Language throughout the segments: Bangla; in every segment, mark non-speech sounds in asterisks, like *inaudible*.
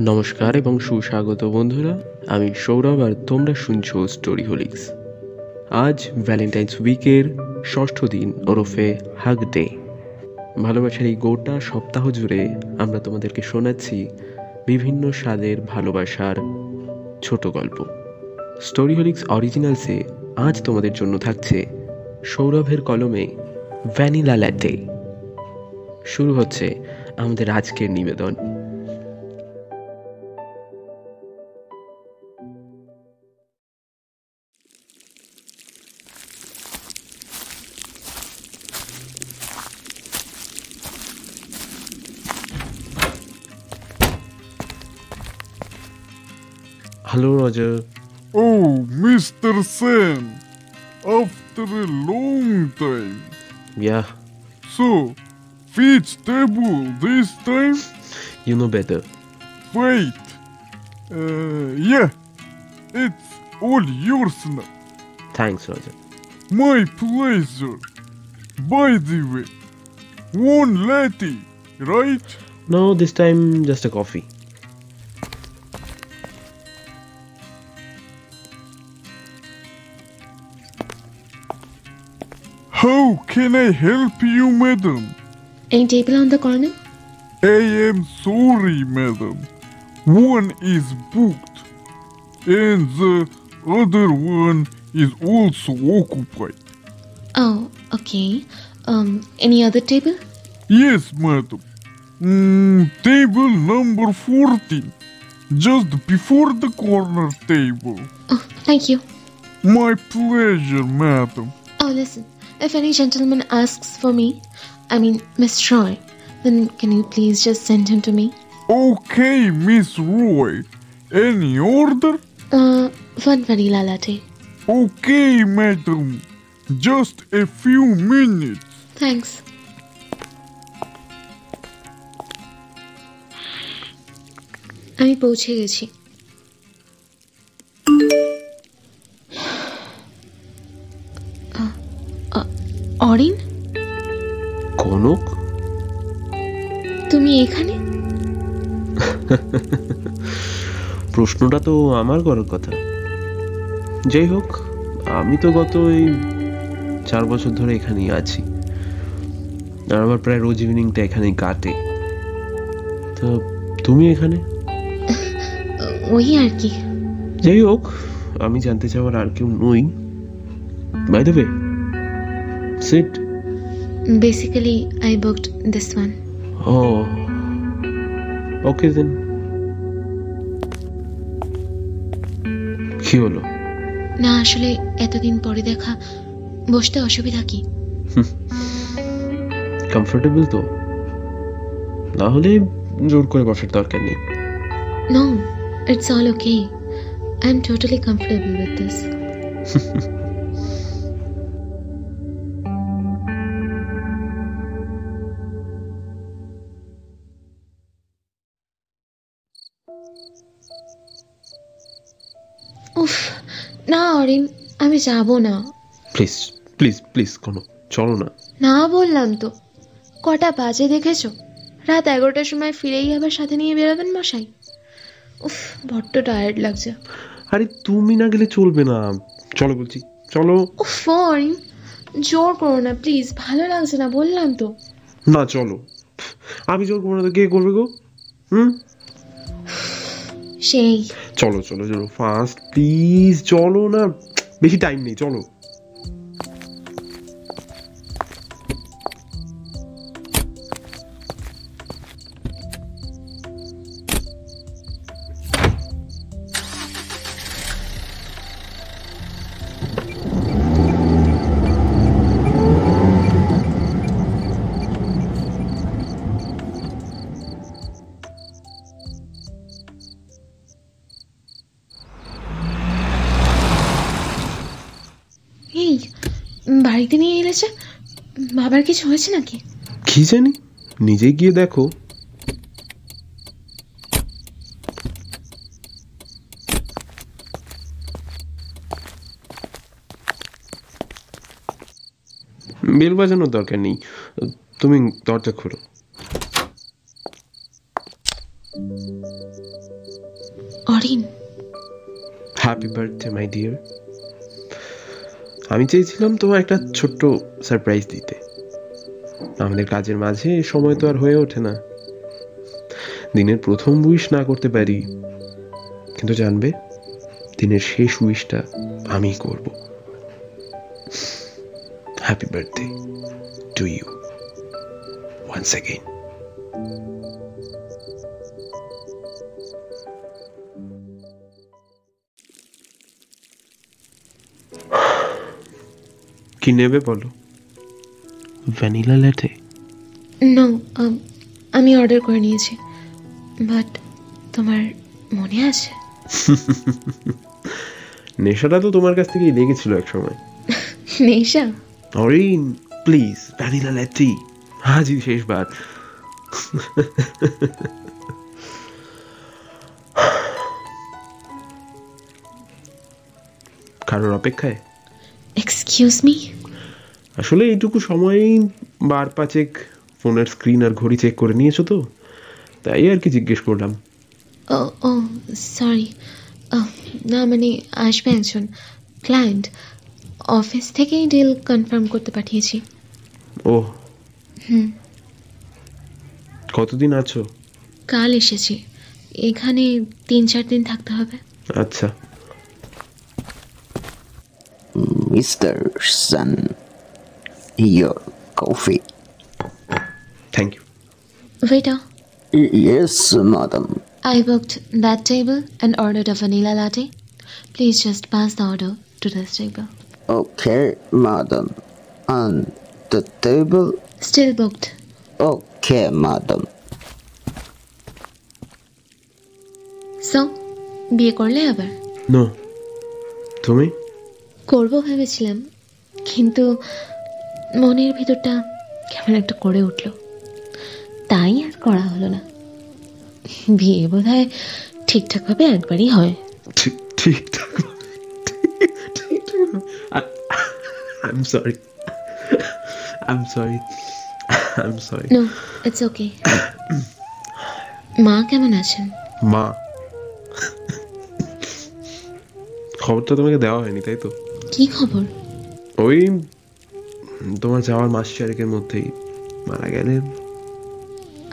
নমস্কার এবং সুস্বাগত বন্ধুরা, আমি সৌরভ আর তোমরা শুনছো স্টোরি হোলিক্স আজ ভ্যালেন্টাইন্স উইকের ষষ্ঠ দিন ওরফে হাগ ডে ভালোবাসার এই গোটা সপ্তাহ জুড়ে আমরা তোমাদেরকে শোনাচ্ছি বিভিন্ন স্বাদের ভালোবাসার ছোট গল্প। স্টোরি হোলিক্স অরিজিনালসে আজ তোমাদের জন্য থাকছে সৌরভের কলমে ভ্যানিলা ল্যাটে শুরু হচ্ছে আমাদের আজকের নিবেদন। Hello, Roger. Oh, Mr. Sam, After a long time. Yeah. So, which table this time? You know better. Wait. Uh, yeah. It's all yours now. Thanks, Roger. My pleasure. By the way, one latte, right? No, this time just a coffee. Can I help you, madam? Any table on the corner? I am sorry, madam. One is booked, and the other one is also occupied. Oh, okay. Um, any other table? Yes, madam. Mm, table number 14, just before the corner table. Oh, thank you. My pleasure, madam. Oh, listen. If any gentleman asks for me, I mean Miss Troy, then can you please just send him to me? Okay, Miss Roy. Any order? Uh, one vanilla latte. Okay, madam. Just a few minutes. Thanks. আমি পৌঁছে গেছি অরিন? কনক? তুমি এখানে? প্রশ্নটা তো আমার করার কথা। যাই হোক আমি তো গত এই চার বছর ধরে এখানেই আছি। আর আমার প্রায় রোজ ইভিনিংটা এখানেই কাটে। তো তুমি এখানে? ওই আর কি। যাই হোক আমি জানতে চাওয়ার আর কেউ নই। By the way seat basically I booked this one O okay then কি হলো? না আসলে এতদিন পরে দেখা বসতে অসুবিধা কি? *laughs* কমফোর্টেবল তো? না হলে জোর করে বসার দরকার নেই। No it's all okay I am totally comfortable with this না আমি যাব না। প্লিজ প্লিজ প্লিজ কোনো চলো না। না বললাম তো কটা বাজে দেখেছ? রাত এগারোটার সময় ফিরেই আবার সাথে নিয়ে বেরোবেন মশাই? উফ বড্ড টায়ার্ড লাগছে। আরে তুমি না গেলে চলবে না। চলো বলছি চলো। উফ অরিন জোর করো না প্লিজ ভালো লাগছে না বললাম তো। না চলো। আমি জোর করব না তো কে করবে গো? হুম? সেই। চলো চলো চলো ফাস্ট প্লিজ চলো না। বেশি টাইম নেই চলো। বাবার কিছু হয়েছে নাকি? কি জানি? নিজে গিয়ে দেখো। বেল বাজানোর দরকার নেই। তুমি দরজা খোলো। Arin. Happy birthday my dear আমি চেয়েছিলাম তোমার একটা ছোট্ট সারপ্রাইজ দিতে। আমাদের কাজের মাঝে সময় তো আর হয়ে ওঠে না। দিনের প্রথম উইশ না করতে পারি। কিন্তু জানবে, দিনের শেষ উইশটা আমি করব। Happy birthday to you once again কি নেবে বলো? ভ্যানিলা ল্যাটে নো আমি অর্ডার করে নিয়েছি বাট তোমার মনে আছে? *laughs* নেশাটা তো তোমার কাছ থেকেই লেগেছিল এক সময় *laughs* নেশা? অরিন প্লিজ ভ্যানিলা ল্যাটি আজই শেষবার। *laughs* কারোর অপেক্ষায়? এক্সকিউজ মি আসলে এইটুকু সময়ই বার পাঁচেক ফোনের স্ক্রিন আর ঘড়ি চেক করে নিয়েছো তো? তাই আর কি জিজ্ঞেস করলাম। ও ও সরি না মানে আসবে একজন ক্লায়েন্ট অফিস থেকেই ডিল কনফার্ম করতে পাঠিয়েছি। ও। হুম। কতদিন আছো? কাল এসেছি। এখানে তিন চার দিন থাকতে হবে। আচ্ছা। Mister Sun, your coffee. Thank you Waiter, Y- Yes, madam. I booked that table and ordered a vanilla latte. Please just pass the order to this table. Okay, madam. On the table? Still booked. Okay, madam. So, বিয়ে করলে আবার নো তুমি করবো ভেবেছিলাম কিন্তু মনের ভিতরটা কেমন একটা করে উঠল। তাই আর করা হলো না। বিয়ে বোধ হয় ঠিকঠাকভাবে একবারই হয়। ঠিক ঠিকঠাক মা কেমন আছেন? মা। খবরটা তোমাকে দেওয়া হয়নি তাই তো? কি খবর? ওই তোমার যাওয়ার মাস চারেকের মধ্যেই মারা গেলেন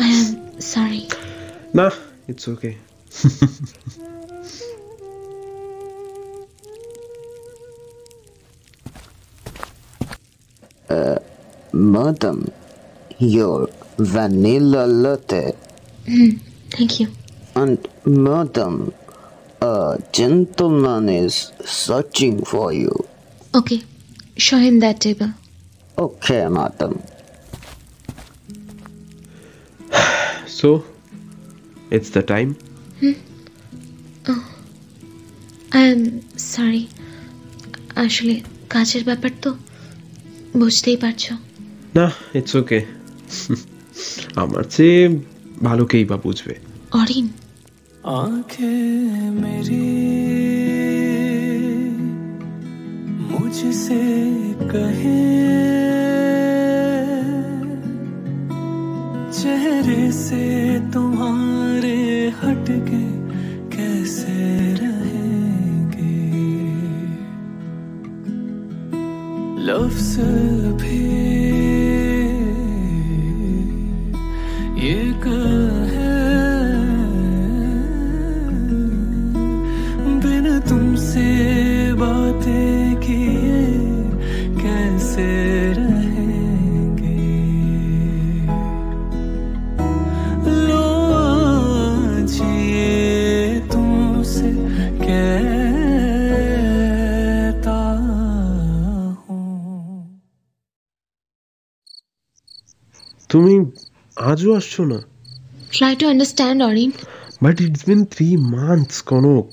আই এম সরি না it's okay *laughs* Madam, your vanilla latte. Thank you And madam, a gentleman is searching for you. Okay show him that table Okay, madam. *sighs* So, it's the time. Hmm? Oh, I sorry. আসলে কাজের ব্যাপার তো বুঝতেই পারছ না ইটস ওকে *laughs* আমার চেয়ে ভালো কেই বা বুঝবে অরিন আঁখে মেরে মুঝসে কহে चेहरे से तुम्हारे हटके कैसे रहेंगे? लफ्ज भी আজও আসছো না? Try to understand Arin but it's been three months Kanak.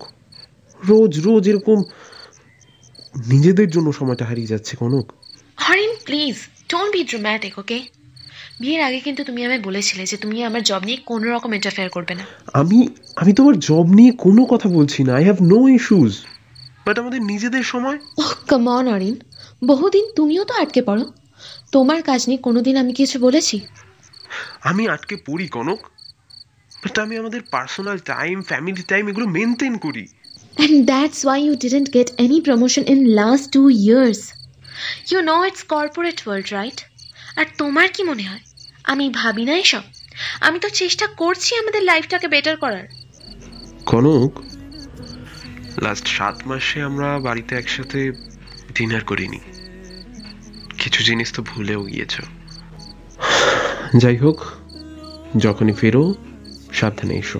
রোজ রোজ এরকম নিজেদের জন্য সময়টা হারিয়ে যাচ্ছে Kanak. Arin please don't be dramatic okay বিয়ের আগে কিন্তু তুমি আমায় বলেছিলে যে তুমি আমার জব নিয়ে কোনো রকম ইন্টারফেয়ার করবে না। আমি আমি তোমার জব নিয়ে কোনো কথা বলছি না I have no issues but আমাদের নিজেদের সময়? ওহ কাম অন অরিন বহুদিন তুমিও তো আটকে পড়ো। তোমার কাজ নিয়ে কোনোদিন আমি কিছু বলেছি? আমি আটকে পড়ি কনক। বাট আমি আমাদের পার্সোনাল টাইম ফ্যামিলি টাইম এগুলো মেনটেন করি। And that's why you didn't get any promotion in last two years. You know it's corporate world, right? আর তোমার কি মনে হয়? আমি ভাবি না এসব? আমি তো চেষ্টা করছি আমাদের লাইফটাকে বেটার করার। কনক লাস্ট সাত মাসে আমরা বাড়িতে একসাথে ডিনার করিনি। কিছু জিনিস তো ভুলেও গিয়েছ। যাই হোক যখনই ফেরো সাবধানে এসো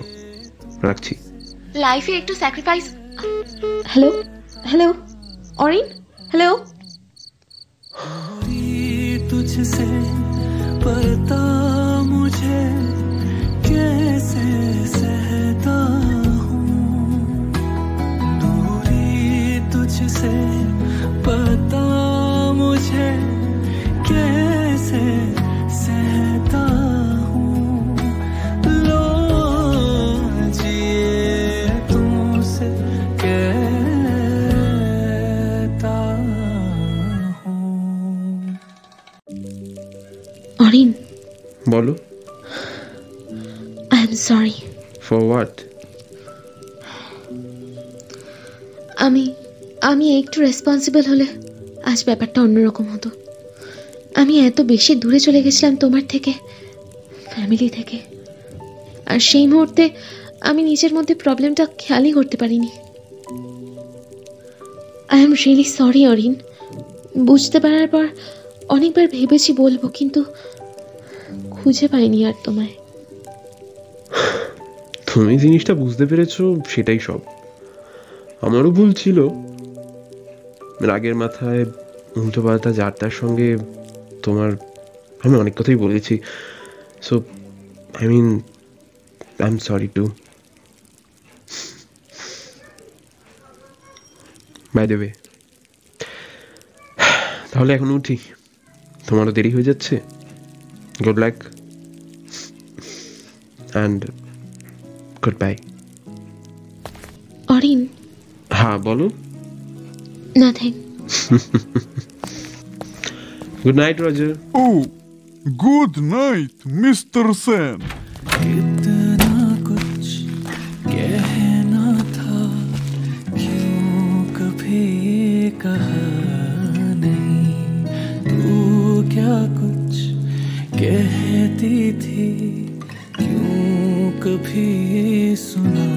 রাখছি লাইফে একটু sacrifice hello hello Arin hello तुझसे पता मुझे कैसे सहता हूँ दूरी तुझसे पता मुझे कैसे আমি আমি একটু রেসপন্সিবল হলে আজ ব্যাপারটা অন্যরকম হতো। আমি এত বেশি দূরে চলে গেছিলাম তোমার থেকে ফ্যামিলি থেকে। আর সেই মুহূর্তে আমি নিজের মধ্যে প্রবলেমটা খেয়ালই করতে পারিনি। I am really sorry Arin. বুঝতে পারার পর অনেকবার ভেবেছি বলব, কিন্তু খুঁজে পাইনি আর তোমায়। তুমি জিনিসটা বুঝতে পেরেছ, সেটাই সব। আমারও ভুল ছিল। রাগের মাথায় উল্টো পাল্টা যারটার সঙ্গে তোমার, আমি অনেক কথাই বলেছি। So I mean I am sorry to bye দেবে তাহলে এখন উঠি। তোমারও দেরি হয়ে যাচ্ছে। Good luck and goodbye Arin হ্যাঁ বলো nothing good night Roger Oh, good night, Mr. Sen. कितना कुछ कहना था क्यों कभी कहा नहीं तू क्या कुछ कहती थी क्यों कभी सुना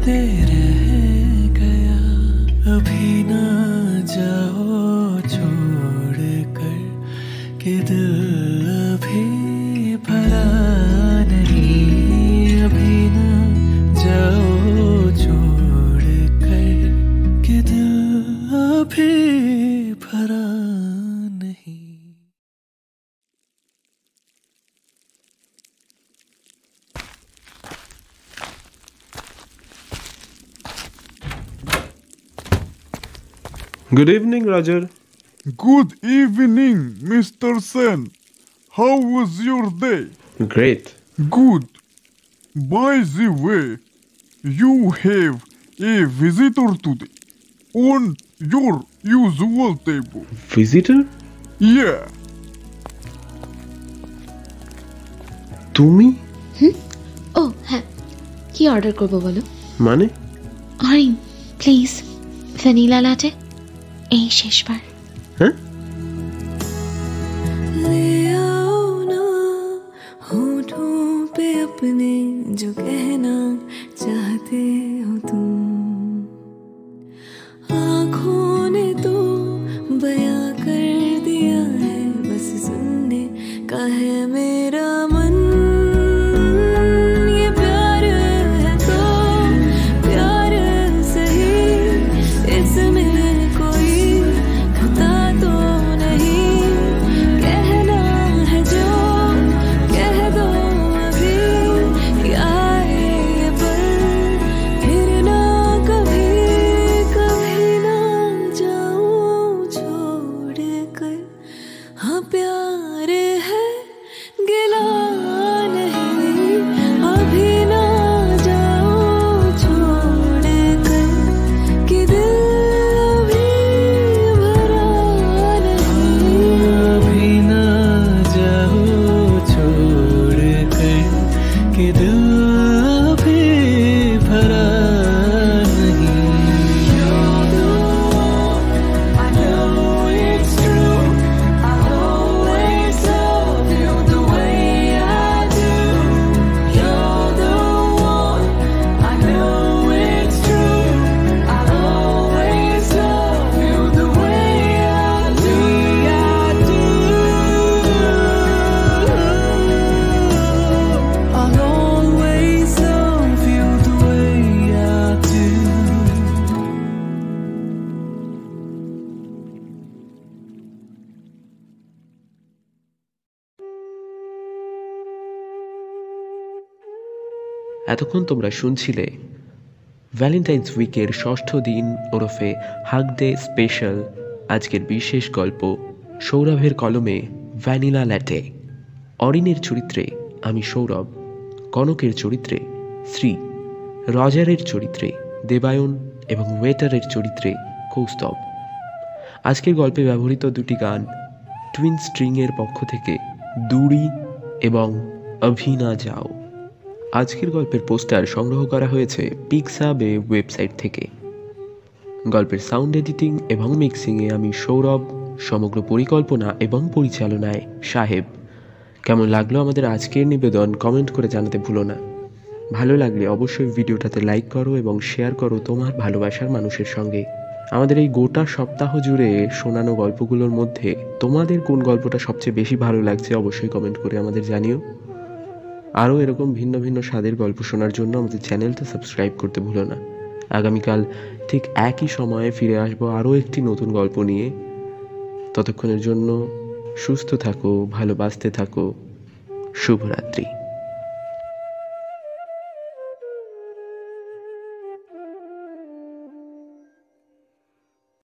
carretera. Good evening Roger Good evening, Mr. Sen. How was your day? Great Good. By the way, you have a visitor today on your usual table. Visitor Yeah, তুমি ও হ্যাঁ কি অর্ডার করবো বলো মানে অরিন প্লিজ ভ্যানিলা লাটে এই শেষবার হ্যাঁ ले आओ ना होठों पे अपने जो कहना चाहते এতক্ষণ তোমরা শুনছিলে ভ্যালেন্টাইন্স উইকের ষষ্ঠ দিন ওরফে হাগ ডে স্পেশাল আজকের বিশেষ গল্প সৌরভের কলমে ভ্যানিলা ল্যাটে অরিনের চরিত্রে আমি সৌরভ, কনকের চরিত্রে শ্রী, রজারের চরিত্রে দেবায়ন এবং ওয়েটারের চরিত্রে কৌস্তব। আজকের গল্পে ব্যবহৃত দুটি গান টুইন স্ট্রিংয়ের পক্ষ থেকে দুড়ি এবং অভিনা যাও। আজকের গল্পের পোস্টার সংগ্রহ করা হয়েছে পিক্সাবে ওয়েবসাইট থেকে। গল্পের সাউন্ড এডিটিং এবং মিক্সিংয়ে আমি সৌরভ, সমগ্র পরিকল্পনা এবং পরিচালনায় সাহেব। কেমন লাগল আমাদের আজকের নিবেদন কমেন্ট করে জানাতে ভুলো না। ভালো লাগলে অবশ্যই ভিডিওটাতে লাইক করো এবং শেয়ার করো তোমার ভালোবাসার মানুষের সঙ্গে। আমাদের এই গোটা সপ্তাহ জুড়ে শোনানো গল্পগুলোর মধ্যে তোমাদের কোন গল্পটা সবচেয়ে বেশি ভালো লাগছে অবশ্যই কমেন্ট করে আমাদের জানিও। আরও এরকম ভিন্ন ভিন্ন স্বাদের গল্প শোনার জন্য আমাদের চ্যানেলটা সাবস্ক্রাইব করতে ভুলো না। আগামীকাল ঠিক একই সময়ে ফিরে আসব আরও একটি নতুন গল্প নিয়ে। ততক্ষণের জন্য সুস্থ থাকো, ভালোবাসতে থাকো। শুভরাত্রি।